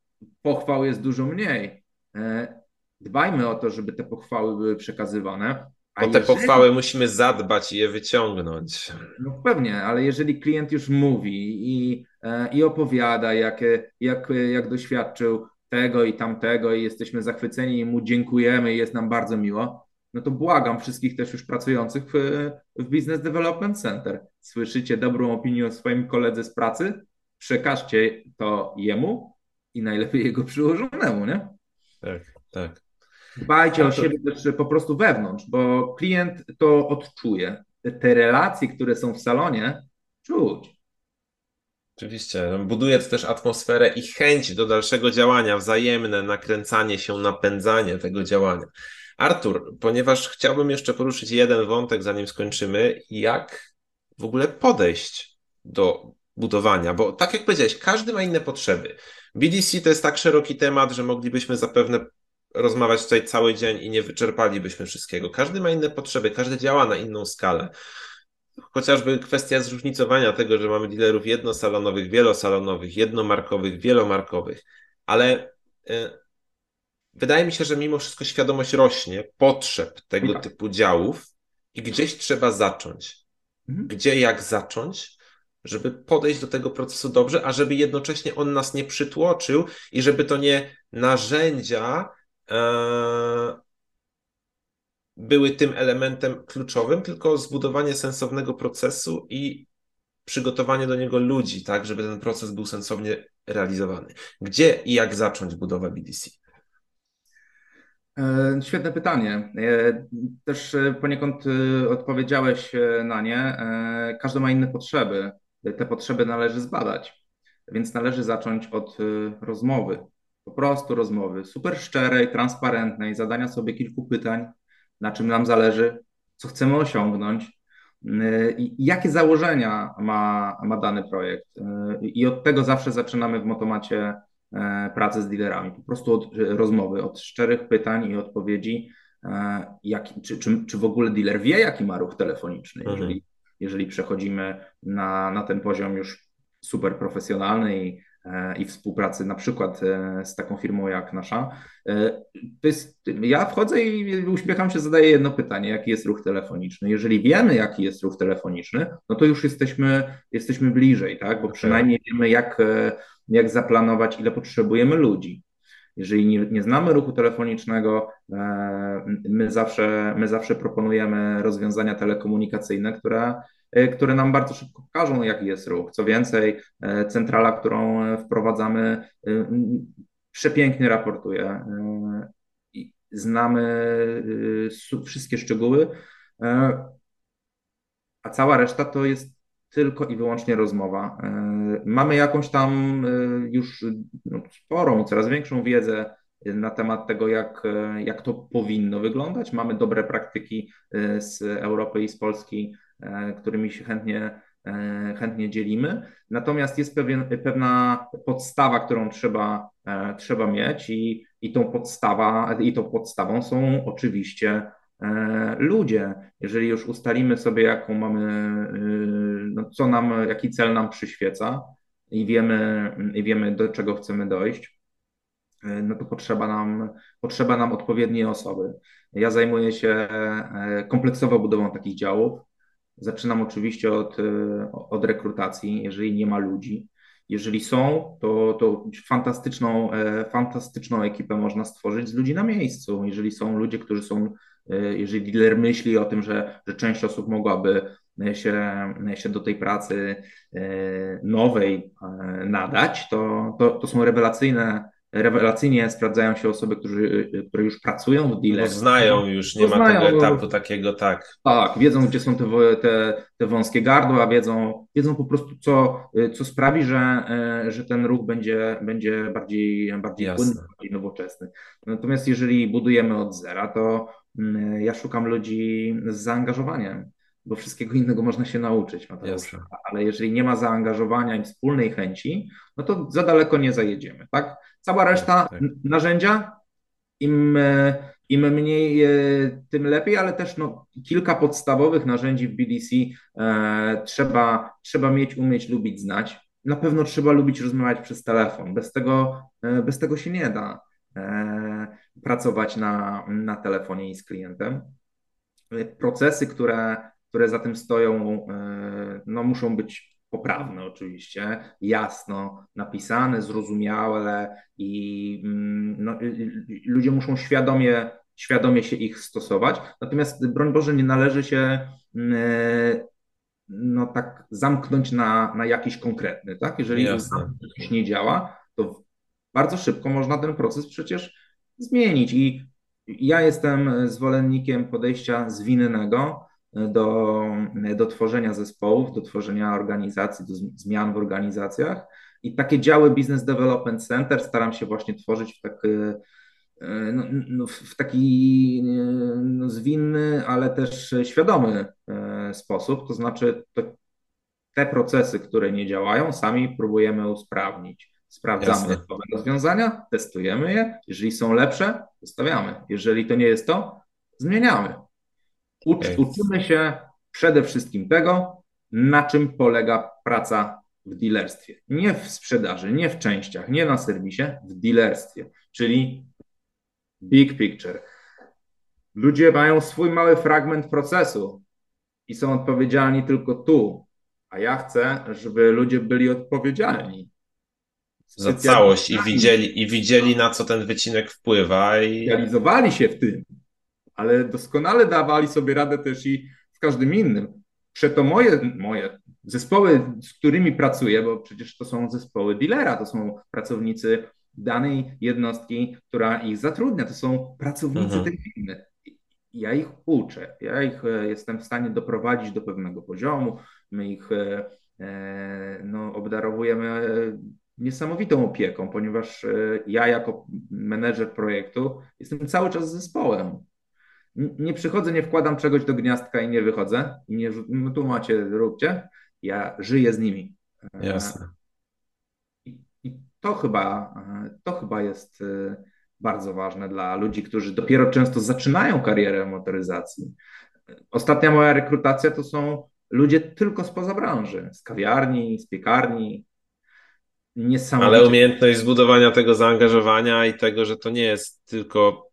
pochwał jest dużo mniej. E, dbajmy o to, żeby te pochwały były przekazywane. A o te jeżeli... pochwały musimy zadbać i je wyciągnąć. No pewnie, ale jeżeli klient już mówi i, e, i opowiada, jak, jak, jak doświadczył tego i tamtego i jesteśmy zachwyceni i mu dziękujemy i jest nam bardzo miło, no to błagam wszystkich też już pracujących w, w Business Development Center. Słyszycie dobrą opinię o swoim koledze z pracy? Przekażcie to jemu i najlepiej jego przyłożonemu, nie? Tak, tak. Dbajcie o siebie też po prostu wewnątrz, bo klient to odczuje. Te relacje, które są w salonie, czuć. Oczywiście. No, buduje to też atmosferę i chęć do dalszego działania, wzajemne nakręcanie się, napędzanie tego działania. Artur, ponieważ chciałbym jeszcze poruszyć jeden wątek, zanim skończymy, jak w ogóle podejść do budowania, bo tak jak powiedziałeś, każdy ma inne potrzeby. BDC to jest tak szeroki temat, że moglibyśmy zapewne rozmawiać tutaj cały dzień i nie wyczerpalibyśmy wszystkiego. Każdy ma inne potrzeby, każdy działa na inną skalę. Chociażby kwestia zróżnicowania tego, że mamy dealerów jednosalonowych, wielosalonowych, jednomarkowych, wielomarkowych, ale y, wydaje mi się, że mimo wszystko świadomość rośnie potrzeb tego tak. typu działów i gdzieś trzeba zacząć. Mhm. Gdzie, jak zacząć? żeby podejść do tego procesu dobrze, a żeby jednocześnie on nas nie przytłoczył i żeby to nie narzędzia e, były tym elementem kluczowym, tylko zbudowanie sensownego procesu i przygotowanie do niego ludzi, tak, żeby ten proces był sensownie realizowany. Gdzie i jak zacząć budowę BDC? E, świetne pytanie. E, też e, poniekąd odpowiedziałeś na nie. Każdy ma inne potrzeby. Te potrzeby należy zbadać, więc należy zacząć od rozmowy. Po prostu rozmowy, super szczerej, transparentnej, zadania sobie kilku pytań, na czym nam zależy, co chcemy osiągnąć, i jakie założenia ma, ma dany projekt. I od tego zawsze zaczynamy w Motomacie E, pracy z dealerami, po prostu od rozmowy, od szczerych pytań i odpowiedzi, e, jak, czy, czy, czy w ogóle dealer wie, jaki ma ruch telefoniczny, mhm. jeżeli, jeżeli przechodzimy na, na ten poziom już super profesjonalny i, i współpracy na przykład z taką firmą jak nasza. To jest, ja wchodzę i uśmiecham się, zadaję jedno pytanie, jaki jest ruch telefoniczny. Jeżeli wiemy, jaki jest ruch telefoniczny, no to już jesteśmy, jesteśmy bliżej, tak? bo przynajmniej wiemy, jak jak zaplanować, ile potrzebujemy ludzi. Jeżeli nie, nie znamy ruchu telefonicznego, e, my zawsze, my zawsze proponujemy rozwiązania telekomunikacyjne, które, e, które nam bardzo szybko pokażą, jaki jest ruch. Co więcej, e, centrala, którą wprowadzamy, przepięknie raportuje. Znamy wszystkie szczegóły, a cała reszta to jest tylko i wyłącznie rozmowa. E, mamy jakąś tam e, już no, sporą coraz większą wiedzę na temat tego, jak, e, jak to powinno wyglądać. Mamy dobre praktyki z Europy i z Polski, którymi się chętnie, chętnie dzielimy. Natomiast jest pewien, pewna podstawa, którą trzeba, trzeba mieć i, i tą podstawa, i tą podstawą są oczywiście ludzie. Jeżeli już ustalimy sobie, jaką mamy, y, no co nam, jaki cel nam przyświeca i wiemy, i wiemy do czego chcemy dojść, e, no to potrzeba nam, potrzeba nam odpowiedniej osoby. Ja zajmuję się e, kompleksową budową takich działów. Zaczynam oczywiście od, od rekrutacji, jeżeli nie ma ludzi. Jeżeli są, to, to fantastyczną, fantastyczną ekipę można stworzyć z ludzi na miejscu. Jeżeli są ludzie, którzy są E, jeżeli dealer myśli o tym, że, że część osób mogłaby się, się do tej pracy e, nowej e, nadać, to, to, to są rewelacyjne rewelacyjnie sprawdzają się osoby, którzy, które już pracują w dealerze. No znają już, nie ma tego etapu takiego, tak. Tak, wiedzą, gdzie są te, te, te wąskie gardła, wiedzą, wiedzą po prostu, co, co sprawi, że, że ten ruch będzie, będzie bardziej, bardziej płynny, bardziej nowoczesny. Natomiast jeżeli budujemy od zera, to ja szukam ludzi z zaangażowaniem, bo wszystkiego innego można się nauczyć, ale jeżeli nie ma zaangażowania i wspólnej chęci, no to za daleko nie zajedziemy, tak? Cała reszta tak, tak. narzędzia, im, im mniej, e, tym lepiej, ale też no, kilka podstawowych narzędzi w BDC e, trzeba, trzeba mieć, umieć, lubić, znać. Na pewno trzeba lubić rozmawiać przez telefon. Bez tego, e, bez tego się nie da. E, pracować na, na telefonie i z klientem. Procesy, które, które za tym stoją, e, no, muszą być poprawne oczywiście, jasno napisane, zrozumiałe i mm, no, ludzie muszą świadomie, świadomie się ich stosować. Natomiast broń Boże nie należy się mm, e, no tak zamknąć na, na jakiś konkretny, tak? Jeżeli coś nie działa, to bardzo szybko można ten proces przecież zmienić. I ja jestem zwolennikiem podejścia zwinnego do, do tworzenia zespołów, do tworzenia organizacji, do zmian w organizacjach. I takie działy Business Development Center staram się właśnie tworzyć w taki, no, no, w taki no, zwinny, ale też świadomy e, sposób. To znaczy, to te procesy, które nie działają, sami próbujemy usprawnić. Sprawdzamy nowe rozwiązania, testujemy je. Jeżeli są lepsze, zostawiamy. Jeżeli to nie jest to, zmieniamy. Ucz, okay. Uczymy się przede wszystkim tego, na czym polega praca w dealerstwie. Nie w sprzedaży, nie w częściach, nie na serwisie, w dealerstwie, czyli big picture. Ludzie mają swój mały fragment procesu i są odpowiedzialni tylko tu, a ja chcę, żeby ludzie byli odpowiedzialni. Za całość i widzieli, i widzieli, na co ten wycinek wpływa. I realizowali się w tym, ale doskonale dawali sobie radę też i w każdym innym. Przeto moje, moje zespoły, z którymi pracuję, bo przecież to są zespoły dealera, to są pracownicy danej jednostki, która ich zatrudnia, to są pracownicy mhm. tej firmy. Ja ich uczę, ja ich e, jestem w stanie doprowadzić do pewnego poziomu, my ich e, e, no, obdarowujemy niesamowitą opieką, ponieważ ja jako menedżer projektu jestem cały czas zespołem. Nie przychodzę, nie wkładam czegoś do gniazdka i nie wychodzę. I nie, no tu macie, róbcie. Ja żyję z nimi. Jasne. I, i to, chyba, to chyba jest bardzo ważne dla ludzi, którzy dopiero często zaczynają karierę motoryzacji. Ostatnia moja rekrutacja to są ludzie tylko spoza branży, z kawiarni, z piekarni. Ale umiejętność zbudowania tego zaangażowania i tego, że to nie jest tylko,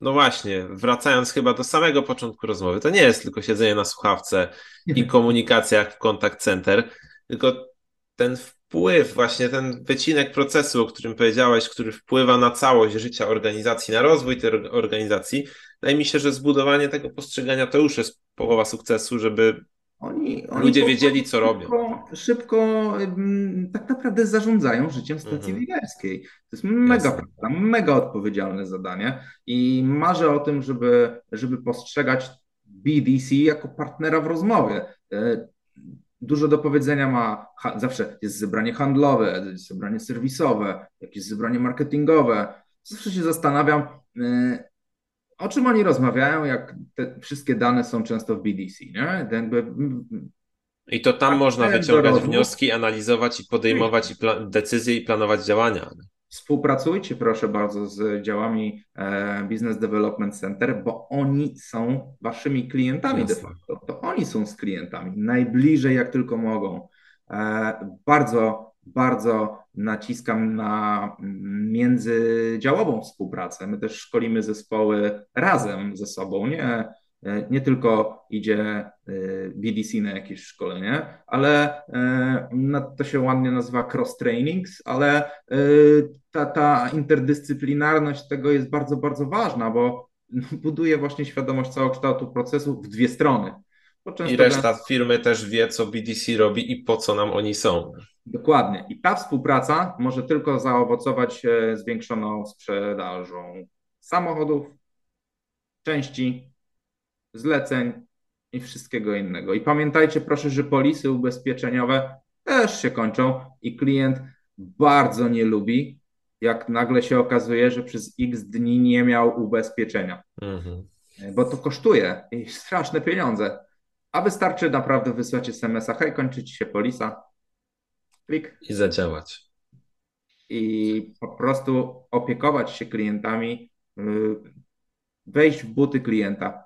no właśnie, wracając chyba do samego początku rozmowy, to nie jest tylko siedzenie na słuchawce i komunikacja jak w contact center, tylko ten wpływ, właśnie ten wycinek procesu, o którym powiedziałeś, który wpływa na całość życia organizacji, na rozwój tej organizacji, wydaje mi się, że zbudowanie tego postrzegania to już jest połowa sukcesu, żeby oni, oni ludzie wiedzieli, co szybko, robią. Szybko tak naprawdę zarządzają życiem stacji mhm. To jest mega praca, mega odpowiedzialne zadanie i marzę o tym, żeby, żeby postrzegać BDC jako partnera w rozmowie. E, dużo do powiedzenia ma, zawsze jest zebranie handlowe, jest zebranie serwisowe, jakieś zebranie marketingowe. Zawsze się zastanawiam, y, o czym oni rozmawiają, jak te wszystkie dane są często w BDC, nie? Jakby, I to tam można wyciągać wnioski, analizować i podejmować i decyzje i planować działania. Współpracujcie proszę bardzo z działami e, Business Development Center, bo oni są waszymi klientami Jasne. de facto. To oni są z klientami najbliżej jak tylko mogą. E, bardzo, bardzo naciskam na międzydziałową współpracę. My też szkolimy zespoły razem ze sobą, nie nie tylko idzie e, BDC na jakieś szkolenie, ale e, to się ładnie nazywa cross-trainings, ale ta, ta interdyscyplinarność tego jest bardzo, bardzo ważna, bo [LAUGHS] buduje właśnie świadomość całokształtu procesu w dwie strony. I reszta firmy też wie, co BDC robi i po co nam oni są. Dokładnie. I ta współpraca może tylko zaowocować zwiększoną sprzedażą samochodów, części zleceń i wszystkiego innego. I pamiętajcie proszę, że polisy ubezpieczeniowe też się kończą i klient bardzo nie lubi, jak nagle się okazuje, że przez x dni nie miał ubezpieczenia. Mhm. Bo to kosztuje i straszne pieniądze. A wystarczy naprawdę wysłać SMS-a, hej, kończy ci się polisa. Klik. I zadziałać. I po prostu opiekować się klientami, y, wejść w buty klienta,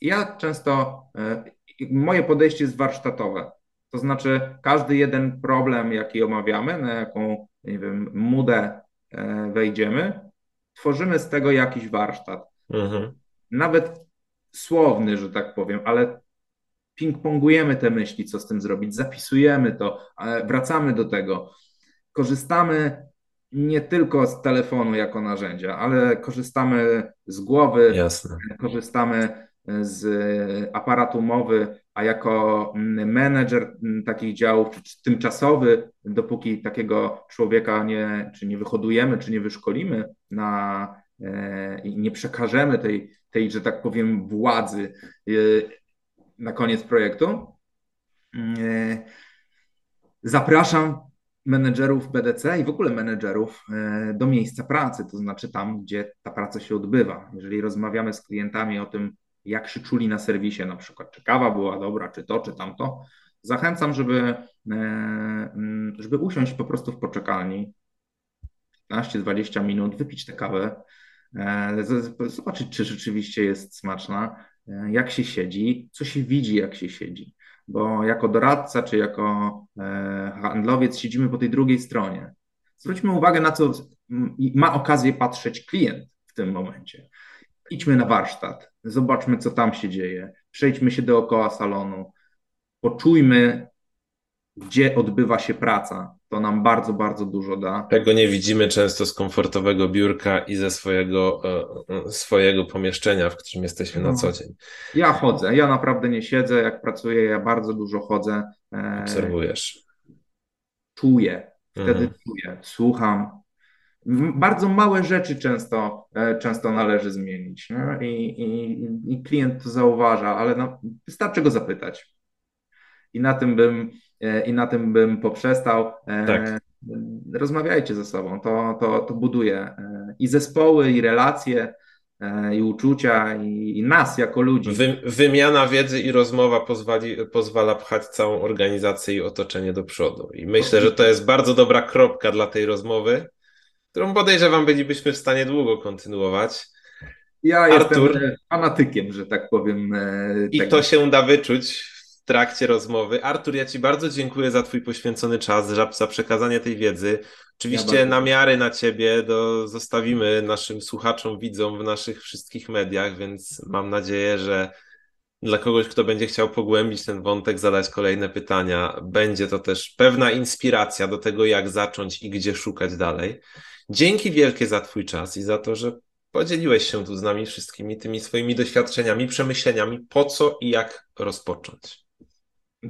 ja często, e, moje podejście jest warsztatowe. To znaczy, każdy jeden problem, jaki omawiamy, na jaką, nie wiem, mudę e, wejdziemy, tworzymy z tego jakiś warsztat. Mhm. Nawet słowny, że tak powiem, ale ping-pongujemy te myśli, co z tym zrobić, zapisujemy to, wracamy do tego. Korzystamy nie tylko z telefonu jako narzędzia, ale korzystamy z głowy, Jasne. korzystamy z aparatu mowy, a jako menedżer takich działów, czy tymczasowy, dopóki takiego człowieka nie, czy nie wyhodujemy, czy nie wyszkolimy na, e, i nie przekażemy tej, tej, że tak powiem, władzy e, na koniec projektu, e, zapraszam menedżerów BDC i w ogóle menedżerów do miejsca pracy, to znaczy tam, gdzie ta praca się odbywa. Jeżeli rozmawiamy z klientami o tym, jak się czuli na serwisie, na przykład, czy kawa była dobra, czy to, czy tamto. Zachęcam, żeby, e, mm, żeby usiąść po prostu w poczekalni 15-20 minut, wypić tę kawę, e, zobaczyć, czy rzeczywiście jest smaczna, e, jak się siedzi, co się widzi, jak się siedzi. Bo jako doradca czy jako handlowiec siedzimy po tej drugiej stronie. Zwróćmy uwagę na co ma okazję patrzeć klient w tym momencie. Idźmy na warsztat, zobaczmy, co tam się dzieje, przejdźmy się dookoła salonu, poczujmy gdzie odbywa się praca. To nam bardzo, bardzo dużo da. Tego nie widzimy często z komfortowego biurka i ze swojego, e, swojego pomieszczenia, w którym jesteśmy na no. co dzień. Ja chodzę, ja naprawdę nie siedzę, jak pracuję, ja bardzo dużo chodzę. E, Obserwujesz. Czuję, wtedy mhm. czuję, słucham. Bardzo małe rzeczy często, e, często należy zmienić I, i, i klient to zauważa, ale no, wystarczy go zapytać. I na tym bym, i na tym bym poprzestał. Tak. Rozmawiajcie ze sobą, to, to, to buduje i zespoły, i relacje, i uczucia, i, i nas jako ludzi. Wy, wymiana wiedzy i rozmowa pozwali, pozwala pchać całą organizację i otoczenie do przodu. I myślę, że to jest bardzo dobra kropka dla tej rozmowy, którą podejrzewam bylibyśmy w stanie długo kontynuować. Ja Artur, jestem fanatykiem, że tak powiem. I tego. to się da wyczuć trakcie rozmowy. Artur, ja Ci bardzo dziękuję za Twój poświęcony czas, za, za przekazanie tej wiedzy. Oczywiście ja namiary na Ciebie do, zostawimy naszym słuchaczom, widzom w naszych wszystkich mediach, więc mam nadzieję, że dla kogoś, kto będzie chciał pogłębić ten wątek, zadać kolejne pytania, będzie to też pewna inspiracja do tego, jak zacząć i gdzie szukać dalej. Dzięki wielkie za Twój czas i za to, że podzieliłeś się tu z nami wszystkimi tymi swoimi doświadczeniami, przemyśleniami, po co i jak rozpocząć.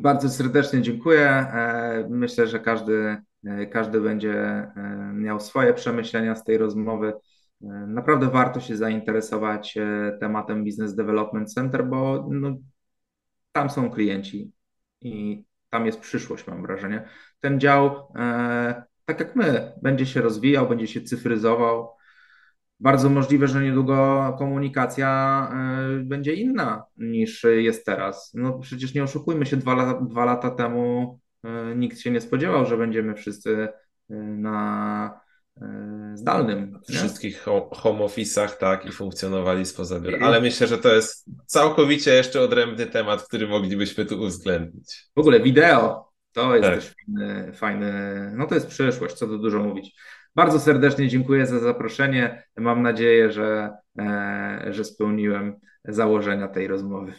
Bardzo serdecznie dziękuję. E, myślę, że każdy, e, każdy będzie e, miał swoje przemyślenia z tej rozmowy. Naprawdę warto się zainteresować tematem Business Development Center, bo no, tam są klienci i tam jest przyszłość, mam wrażenie. Ten dział, tak jak my, będzie się rozwijał, będzie się cyfryzował bardzo możliwe, że niedługo komunikacja e, będzie inna niż jest teraz. No przecież nie oszukujmy się, dwa, lata, dwa lata temu e, nikt się nie spodziewał, że będziemy wszyscy e, na zdalnym. Wszystkich home office'ach, tak, i funkcjonowali spoza biura. Ale myślę, że to jest całkowicie jeszcze odrębny temat, który moglibyśmy tu uwzględnić. W ogóle wideo to jest tak. też fajny, fajny, no to jest przyszłość, co tu dużo mówić. Bardzo serdecznie dziękuję za zaproszenie. Mam nadzieję, że, e, że spełniłem założenia tej rozmowy.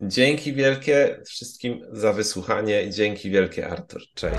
Dzięki wielkie wszystkim za wysłuchanie. Dzięki wielkie, Artur. Cześć.